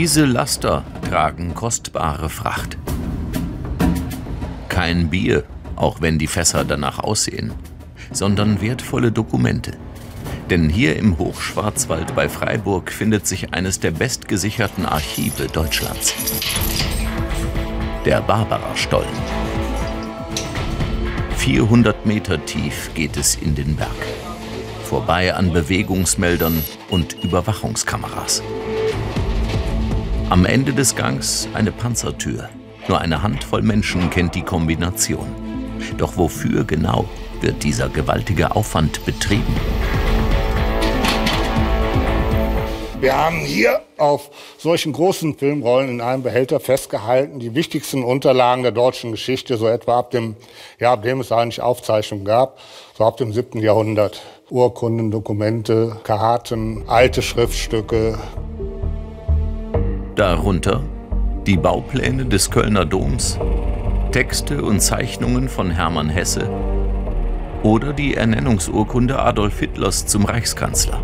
Diese Laster tragen kostbare Fracht. Kein Bier, auch wenn die Fässer danach aussehen, sondern wertvolle Dokumente. Denn hier im Hochschwarzwald bei Freiburg findet sich eines der bestgesicherten Archive Deutschlands. Der Barbara-Stollen. 400 Meter tief geht es in den Berg. Vorbei an Bewegungsmeldern und Überwachungskameras. Am Ende des Gangs eine Panzertür. Nur eine Handvoll Menschen kennt die Kombination. Doch wofür genau wird dieser gewaltige Aufwand betrieben? Wir haben hier auf solchen großen Filmrollen in einem Behälter festgehalten die wichtigsten Unterlagen der deutschen Geschichte, so etwa ab dem, ja, ab dem es eigentlich Aufzeichnungen gab, so ab dem 7. Jahrhundert. Urkunden, Dokumente, Karten, alte Schriftstücke, Darunter die Baupläne des Kölner Doms, Texte und Zeichnungen von Hermann Hesse oder die Ernennungsurkunde Adolf Hitlers zum Reichskanzler.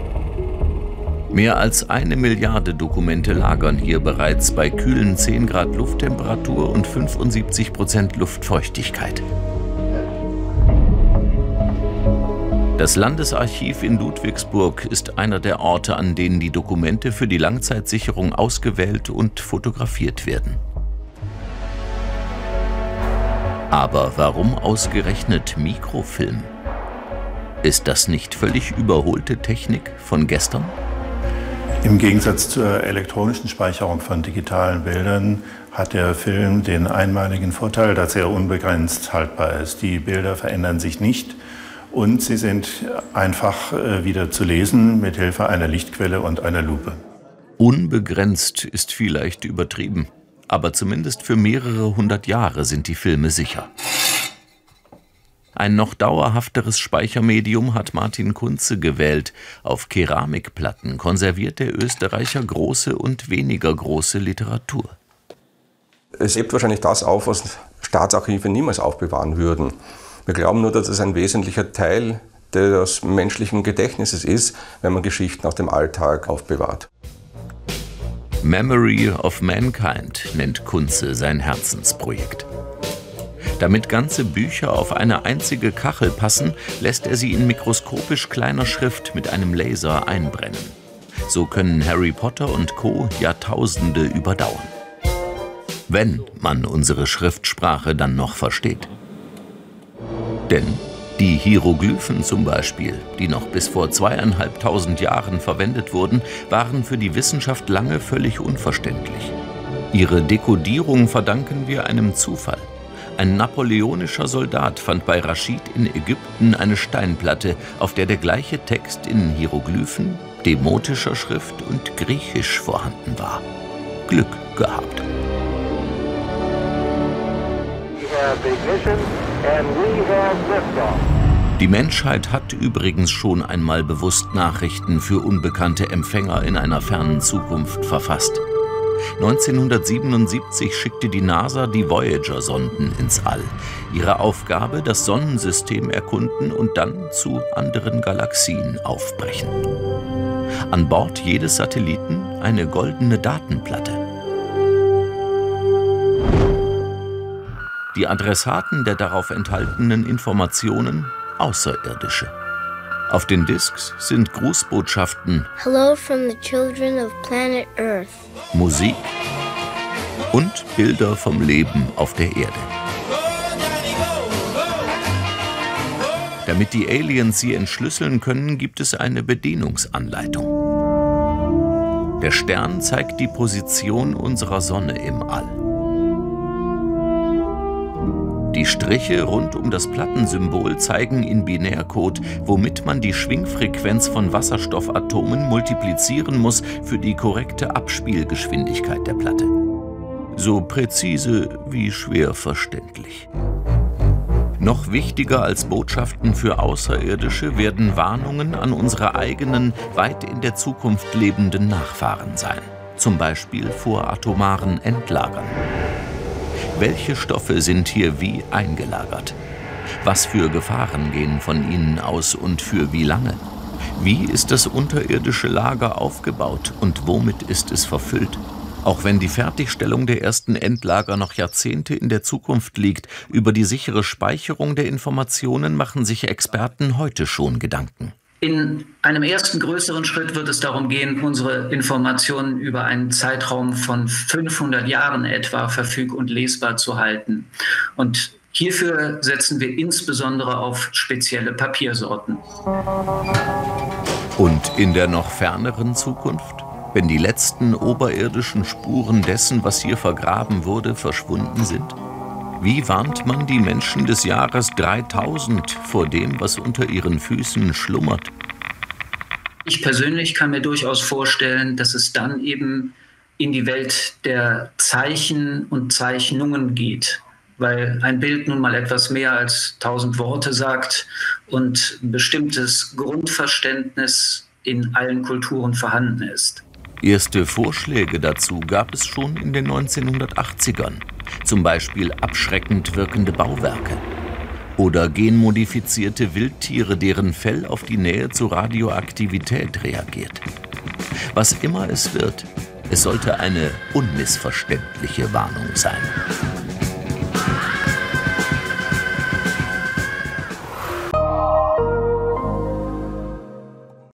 Mehr als eine Milliarde Dokumente lagern hier bereits bei kühlen 10 Grad Lufttemperatur und 75 Prozent Luftfeuchtigkeit. Das Landesarchiv in Ludwigsburg ist einer der Orte, an denen die Dokumente für die Langzeitsicherung ausgewählt und fotografiert werden. Aber warum ausgerechnet Mikrofilm? Ist das nicht völlig überholte Technik von gestern? Im Gegensatz zur elektronischen Speicherung von digitalen Bildern hat der Film den einmaligen Vorteil, dass er unbegrenzt haltbar ist. Die Bilder verändern sich nicht und sie sind einfach äh, wieder zu lesen mit Hilfe einer Lichtquelle und einer Lupe. Unbegrenzt ist vielleicht übertrieben, aber zumindest für mehrere hundert Jahre sind die Filme sicher. Ein noch dauerhafteres Speichermedium hat Martin Kunze gewählt. Auf Keramikplatten konserviert der Österreicher große und weniger große Literatur. Es hebt wahrscheinlich das auf, was Staatsarchive niemals aufbewahren würden. Wir glauben nur, dass es ein wesentlicher Teil des menschlichen Gedächtnisses ist, wenn man Geschichten aus dem Alltag aufbewahrt. Memory of Mankind nennt Kunze sein Herzensprojekt. Damit ganze Bücher auf eine einzige Kachel passen, lässt er sie in mikroskopisch kleiner Schrift mit einem Laser einbrennen. So können Harry Potter und Co. Jahrtausende überdauern. Wenn man unsere Schriftsprache dann noch versteht. Denn die Hieroglyphen zum Beispiel, die noch bis vor zweieinhalbtausend Jahren verwendet wurden, waren für die Wissenschaft lange völlig unverständlich. Ihre Dekodierung verdanken wir einem Zufall. Ein napoleonischer Soldat fand bei Raschid in Ägypten eine Steinplatte, auf der der gleiche Text in Hieroglyphen, demotischer Schrift und Griechisch vorhanden war. Glück gehabt. Die Menschheit hat übrigens schon einmal bewusst Nachrichten für unbekannte Empfänger in einer fernen Zukunft verfasst. 1977 schickte die NASA die Voyager-Sonden ins All. Ihre Aufgabe, das Sonnensystem erkunden und dann zu anderen Galaxien aufbrechen. An Bord jedes Satelliten eine goldene Datenplatte. Die Adressaten der darauf enthaltenen Informationen Außerirdische. Auf den Discs sind Grußbotschaften. Musik und Bilder vom Leben auf der Erde. Damit die Aliens sie entschlüsseln können, gibt es eine Bedienungsanleitung. Der Stern zeigt die Position unserer Sonne im All. Die Striche rund um das Plattensymbol zeigen in Binärcode, womit man die Schwingfrequenz von Wasserstoffatomen multiplizieren muss für die korrekte Abspielgeschwindigkeit der Platte. So präzise wie schwer verständlich. Noch wichtiger als Botschaften für Außerirdische werden Warnungen an unsere eigenen, weit in der Zukunft lebenden Nachfahren sein. Zum Beispiel vor atomaren Endlagern. Welche Stoffe sind hier wie eingelagert? Was für Gefahren gehen von ihnen aus und für wie lange? Wie ist das unterirdische Lager aufgebaut und womit ist es verfüllt? Auch wenn die Fertigstellung der ersten Endlager noch Jahrzehnte in der Zukunft liegt, über die sichere Speicherung der Informationen machen sich Experten heute schon Gedanken. In einem ersten größeren Schritt wird es darum gehen, unsere Informationen über einen Zeitraum von 500 Jahren etwa verfüg- und lesbar zu halten. Und hierfür setzen wir insbesondere auf spezielle Papiersorten. Und in der noch ferneren Zukunft? Wenn die letzten oberirdischen Spuren dessen, was hier vergraben wurde, verschwunden sind? Wie warnt man die Menschen des Jahres 3000 vor dem, was unter ihren Füßen schlummert? Ich persönlich kann mir durchaus vorstellen, dass es dann eben in die Welt der Zeichen und Zeichnungen geht, weil ein Bild nun mal etwas mehr als tausend Worte sagt und ein bestimmtes Grundverständnis in allen Kulturen vorhanden ist. Erste Vorschläge dazu gab es schon in den 1980ern, zum Beispiel abschreckend wirkende Bauwerke oder genmodifizierte Wildtiere, deren Fell auf die Nähe zu Radioaktivität reagiert. Was immer es wird, es sollte eine unmissverständliche Warnung sein.